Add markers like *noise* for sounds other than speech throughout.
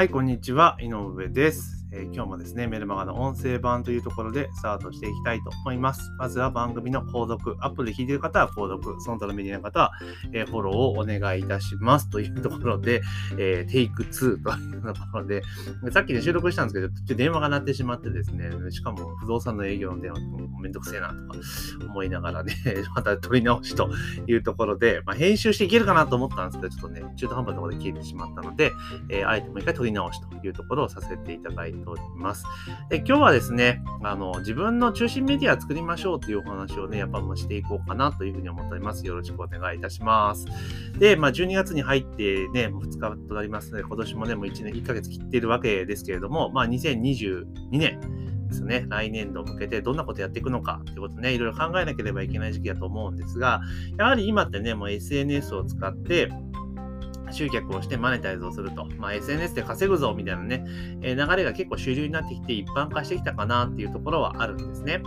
はい、こんにちは。井上です。えー、今日もですね、メルマガの音声版というところでスタートしていきたいと思います。まずは番組の購読、アップで聞いている方は購読、その他のメディアの方は、えー、フォローをお願いいたしますというところで、えー、テイク2というところで、さっきね、収録したんですけど、ちょっと電話が鳴ってしまってですね、しかも不動産の営業の電話めんどくせえなとか思いながらね、*laughs* また取り直しというところで、まあ、編集していけるかなと思ったんですけど、ちょっとね、中途半端なところで消えてしまったので、え、あえてもう一回取り直しというところをさせていただいております。で今日はですね、あの、自分の中心メディア作りましょうというお話をね、やっぱもしていこうかなというふうに思っております。よろしくお願いいたします。で、まあ、12月に入ってね、もう2日となりますので、今年もね、もう1年、1ヶ月切っているわけですけれども、まあ、2022年、ですね、来年度向けてどんなことやっていくのかっていうことね、いろいろ考えなければいけない時期だと思うんですが、やはり今ってね、もう SNS を使って、集客をしてマネタイズをすると、まあ、SNS で稼ぐぞみたいなね、えー、流れが結構主流になってきて一般化してきたかなっていうところはあるんですね。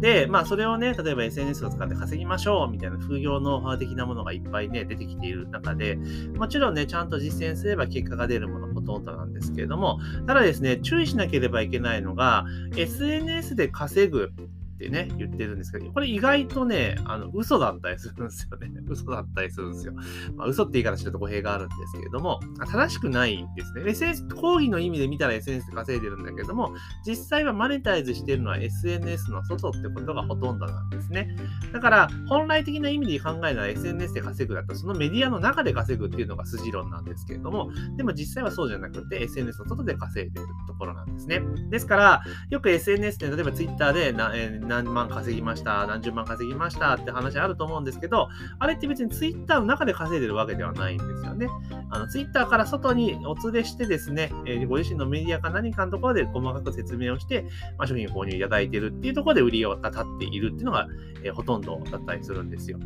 で、まあそれをね、例えば SNS を使って稼ぎましょうみたいな副業ノウハウ的なものがいっぱいね、出てきている中で、もちろんね、ちゃんと実践すれば結果が出るものほとんどなんですけれども、ただですね、注意しなければいけないのが、SNS で稼ぐってね、言ってるんですけど、これ意外とね、あの、嘘だったりするんですよね。*laughs* 嘘だったりするんですよ。まあ、嘘って言い方してると語弊があるんですけれども、正しくないんですね。SNS、講義の意味で見たら SNS で稼いでるんだけども、実際はマネタイズしてるのは SNS の外ってことがほとんどなんですね。だから、本来的な意味で考えたら SNS で稼ぐだと、そのメディアの中で稼ぐっていうのが筋論なんですけれども、でも実際はそうじゃなくて、SNS の外で稼いでるところなんですね。ですから、よく SNS で、例えば Twitter で、えー何万稼ぎました、何十万稼ぎましたって話あると思うんですけど、あれって別にツイッターの中で稼いでるわけではないんですよね。あのツイッターから外にお連れしてですね、え、ご自身のメディアか何かのところで細かく説明をして、まあ、商品購入いただいてるっていうところで売りが立っているっていうのが、え、ほとんどだったりするんですよ。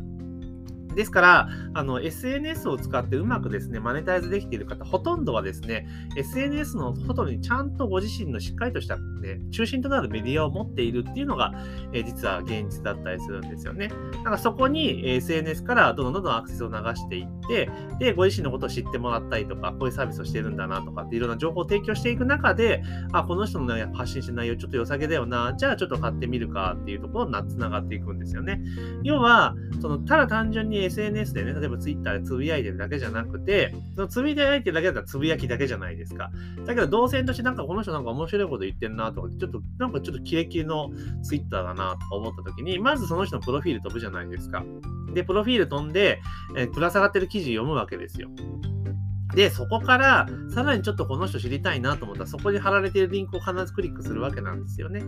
ですから、あの、SNS を使ってうまくですね、マネタイズできている方、ほとんどはですね、SNS の外にちゃんとご自身のしっかりとした、ね、中心となるメディアを持っているっていうのが、え、実は現実だったりするんですよね。だからそこに SNS からどんどんどんどんアクセスを流していって、で、ご自身のことを知ってもらったりとか、こういうサービスをしてるんだなとかっていろんな情報を提供していく中で、あ、この人の、ね、発信してる内容ちょっと良さげだよな、じゃあちょっと買ってみるかっていうところにつながっていくんですよね。要は、その、ただ単純に SNS でね、例えば Twitter でつぶやいてるだけじゃなくて、そのつぶやいてるだけだったらつぶやきだけじゃないですか。だけど、動線としてなんかこの人なんか面白いこと言ってんなとか、ちょっと、なんかちょっとキレキレの Twitter だなとか思った時に、まずその人のプロフィール飛ぶじゃないですか。で、プロフィール飛んで、えー、ぶら下がってる記事読むわけですよ。で、そこから、さらにちょっとこの人知りたいなと思ったら、そこに貼られているリンクを必ずクリックするわけなんですよね。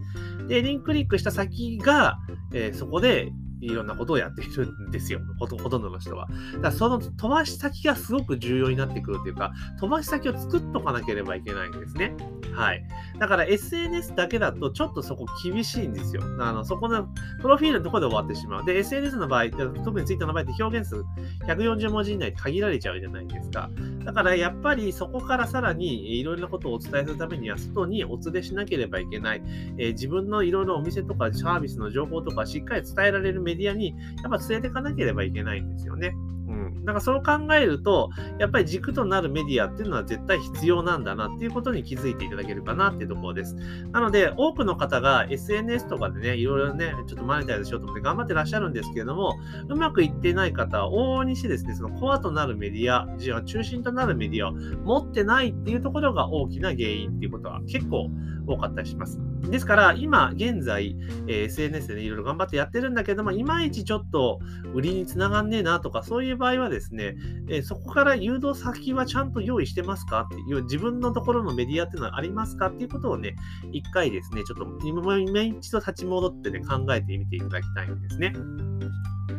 で、リンククリックした先が、えー、そこでいろんなことをやっているんですよ。ほとほとんどの人は。だからその飛ばし先がすごく重要になってくるというか、飛ばし先を作っとかなければいけないんですね。はい。だから SNS だけだとちょっとそこ厳しいんですよ。あのそこのプロフィールのところで終わってしまう。で、SNS の場合、特に Twitter の場合って表現数140文字以内で限られちゃうじゃないですか。だからやっぱりそこからさらにいろいろなことをお伝えするためには外にお連れしなければいけない。えー、自分のいろいろお店とかサービスの情報とかしっかり伝えられるメディアにやっぱ連れていかなければいけないんですよね。うん。だからそう考えると、やっぱり軸となるメディアっていうのは絶対必要なんだなっていうことに気づいていただけるかなっていうところです。なので、多くの方が SNS とかでね、いろいろね、ちょっとマネタイズしようと思って頑張ってらっしゃるんですけれども、うまくいってない方は往々にしてですね、そのコアとなるメディア、じゃあ中心となるメディアを持ってないっていうところが大きな原因っていうことは結構多かったりします。ですから、今現在、え、SNS でね、いろいろ頑張ってやってるんだけども、いまいちちょっと売りにつながんねえなとか、そういう場合ははですね、え、そこから誘導先はちゃんと用意してますか？っていう、自分のところのメディアっていうのはありますか？っていうことをね、一回ですね、ちょっと今一度立ち戻ってね、考えてみていただきたいんですね。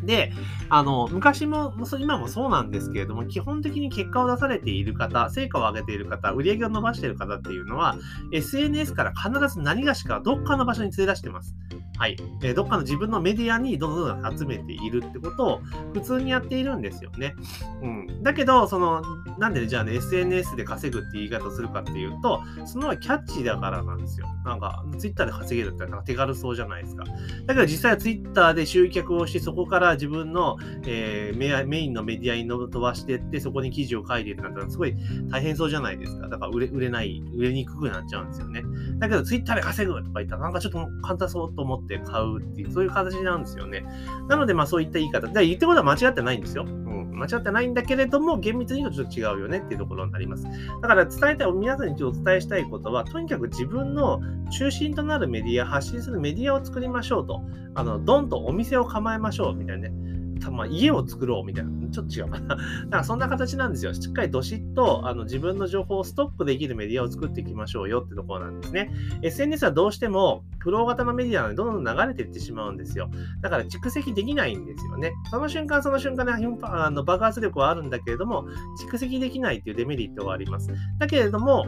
で、あの、昔も、今もそうなんですけれども、基本的に結果を出されている方、成果を上げている方、売り上げを伸ばしている方っていうのは、SNS から必ず何がしかどっかの場所に連れ出してます。はい。えー、どっかの自分のメディアにどんどん集めているってことを普通にやっているんですよね。うん。だけど、その、なんでじゃあね、SNS で稼ぐって言い方するかっていうと、そのキャッチーだからなんですよ。なんか、Twitter で稼げるってなんか手軽そうじゃないですか。だけど実際は Twitter で集客をして、そこから自分の、えー、メインのメディアに飛ばしていって、そこに記事を書いてってなったら、すごい大変そうじゃないですか。だから売れ売れない、売れにくくなっちゃうんですよね。だけど、ツイッターで稼ぐとか言ったら、なんかちょっと簡単そうと思って買うっていう、そういう形なんですよね。なので、まあそういった言い方。で言ってことは間違ってないんですよ。うん間違ってないんだけれども、厳密に言うとちょっと違うよねっていうところになります。だから伝えたい、皆さんにお伝えしたいことは、とにかく自分の中心となるメディア、発信するメディアを作りましょうと。あの、ドンとお店を構えましょうみたいなね。まあ、家を作ろうみたいな。ちょっと違う *laughs* かな。だからそんな形なんですよ。しっかりどしっとあの自分の情報をストックできるメディアを作っていきましょうよってところなんですね。SNS はどうしてもフロー型のメディアなのでどんどん流れていってしまうんですよ。だから蓄積できないんですよね。その瞬間その瞬間であの爆発力はあるんだけれども、蓄積できないっていうデメリットがあります。だけれども、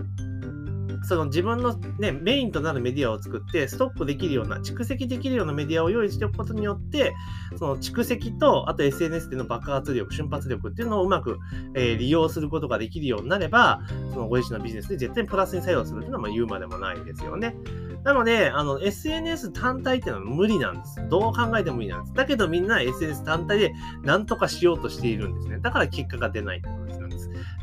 その自分の、ね、メインとなるメディアを作って、ストップできるような、蓄積できるようなメディアを用意しておくことによって、その蓄積と、あと SNS での爆発力、瞬発力っていうのをうまく、えー、利用することができるようになれば、そのご自身のビジネスで絶対にプラスに作用するっていうのはまあ言うまでもないですよね。なので、あの、SNS 単体っていうのは無理なんです。どう考えても無理なんです。だけどみんな SNS 単体で何とかしようとしているんですね。だから結果が出ないってこと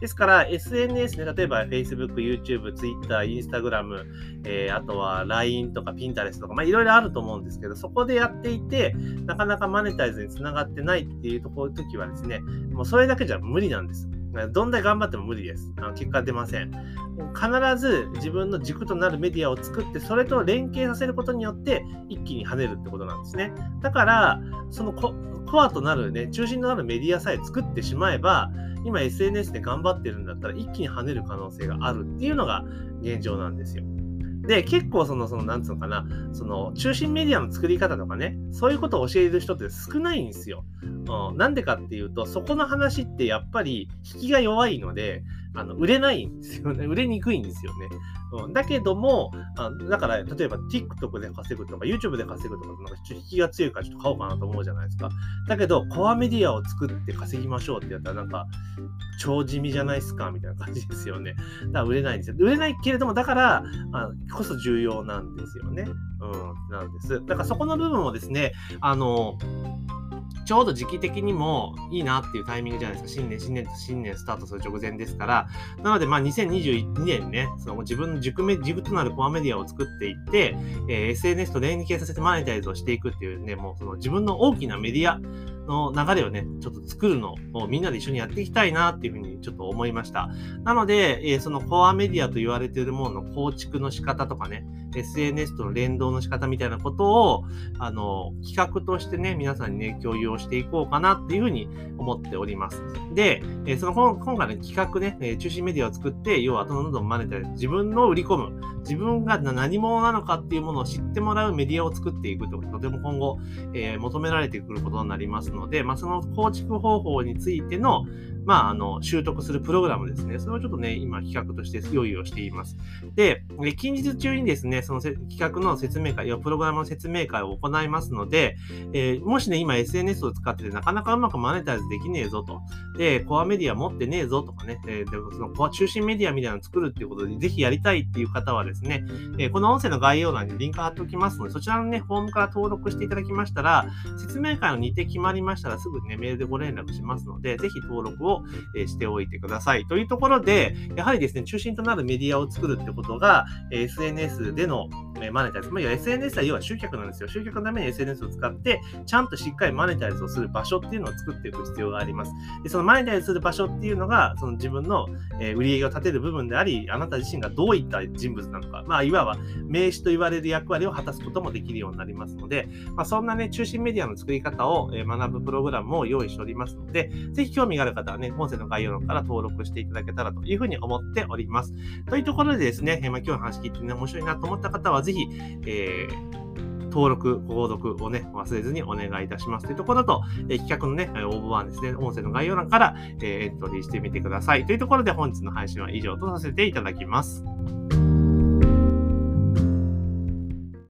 です。から、SNS ね、例えば Facebook、YouTube、Twitter、Instagram、えー、あとは LINE とか Pinterest とか、まあいろいろあると思うんですけど、そこでやっていて、なかなかマネタイズにつながってないっていうところ、時はですね、もうそれだけじゃ無理なんです。どんだけ頑張っても無理です。あの結果出ません。必ず自分の軸となるメディアを作って、それと連携させることによって、一気に跳ねるってことなんですね。だから、そのコアとなるね、中心となるメディアさえ作ってしまえば、今 SNS で頑張ってるんだったら一気に跳ねる可能性があるっていうのが現状なんですよ。で、結構その、その、なんつうのかな、その、中心メディアの作り方とかね、そういうことを教える人って少ないんですよ。うん、なんでかっていうと、そこの話ってやっぱり引きが弱いので、あの売れないんですよね。*laughs* 売れにくいんですよね。うん、だけどもあ、だから、例えば TikTok で稼ぐとか、YouTube で稼ぐとか、なんか引きが強いからちょっと買おうかなと思うじゃないですか。だけど、コアメディアを作って稼ぎましょうってやったら、なんか、超地味じゃないですかみたいな感じですよね。だから売れないんですよ。売れないけれども、だからあこそ重要なんですよね。うん、なんです。だからそこの部分をですね、あの、ちょうど時期的にもいいなっていうタイミングじゃないですか。新年、新年と新年スタートする直前ですから。なので、まあ、2021年ね、その自分の軸め軸となるコアメディアを作っていって、えー、SNS と連携させてマネタイズをしていくっていうね、もうその自分の大きなメディアの流れをね、ちょっと作るのをみんなで一緒にやっていきたいなっていうふうにちょっと思いました。なので、えー、そのコアメディアと言われているものの構築の仕方とかね、SNS との連動の仕方みたいなことを、あの、企画としてね、皆さんにね、共有をしていこうかなっていうふうに思っております。で、えその今回の企画ね、中心メディアを作って、要はどんどんマネタ自分の売り込む、自分が何者なのかっていうものを知ってもらうメディアを作っていくととても今後、えー、求められてくることになりますので、まあ、その構築方法についての、まあ、あの、習得するプログラムですね。それをちょっとね、今企画として用意をしています。で、近日中にですね、その企画の説明会、要はプログラムの説明会を行いますので、えー、もしね、今 SNS を使っててなかなかうまくマネタイズできねえぞと。で、コアメディア持ってねえぞとかね、えー、でそのコア中心メディアみたいなのを作るっていうことで、ぜひやりたいっていう方はですね、えー、この音声の概要欄にリンク貼っておきますので、そちらのね、フォームから登録していただきましたら、説明会の日程決まりましたらすぐね、メールでご連絡しますので、ぜひ登録をしておいてください。というところで、やはりですね、中心となるメディアを作るってことが、SNS でのマネタイズ。まあ、SNS は要は集客なんですよ。集客のために SNS を使って、ちゃんとしっかりマネタイズをする場所っていうのを作っていく必要があります。でそのマネタイズする場所っていうのが、その自分の、え売り上げを立てる部分であり、あなた自身がどういった人物なのか、まあ、いわば名詞と言われる役割を果たすこともできるようになりますので、まあ、そんなね、中心メディアの作り方を学ぶプログラムを用意しておりますので、ぜひ興味がある方はね、音声の概要欄から登録していただけたらというふうに思っております。というところでですね、まあ、今日の話聞いてね、面白いなと思った方は、ぜひ、えー登録、購読をね、忘れずにお願いいたしますというところと、え企画のね、応募はですね、音声の概要欄から、えエントリーしてみてください。というところで本日の配信は以上とさせていただきます。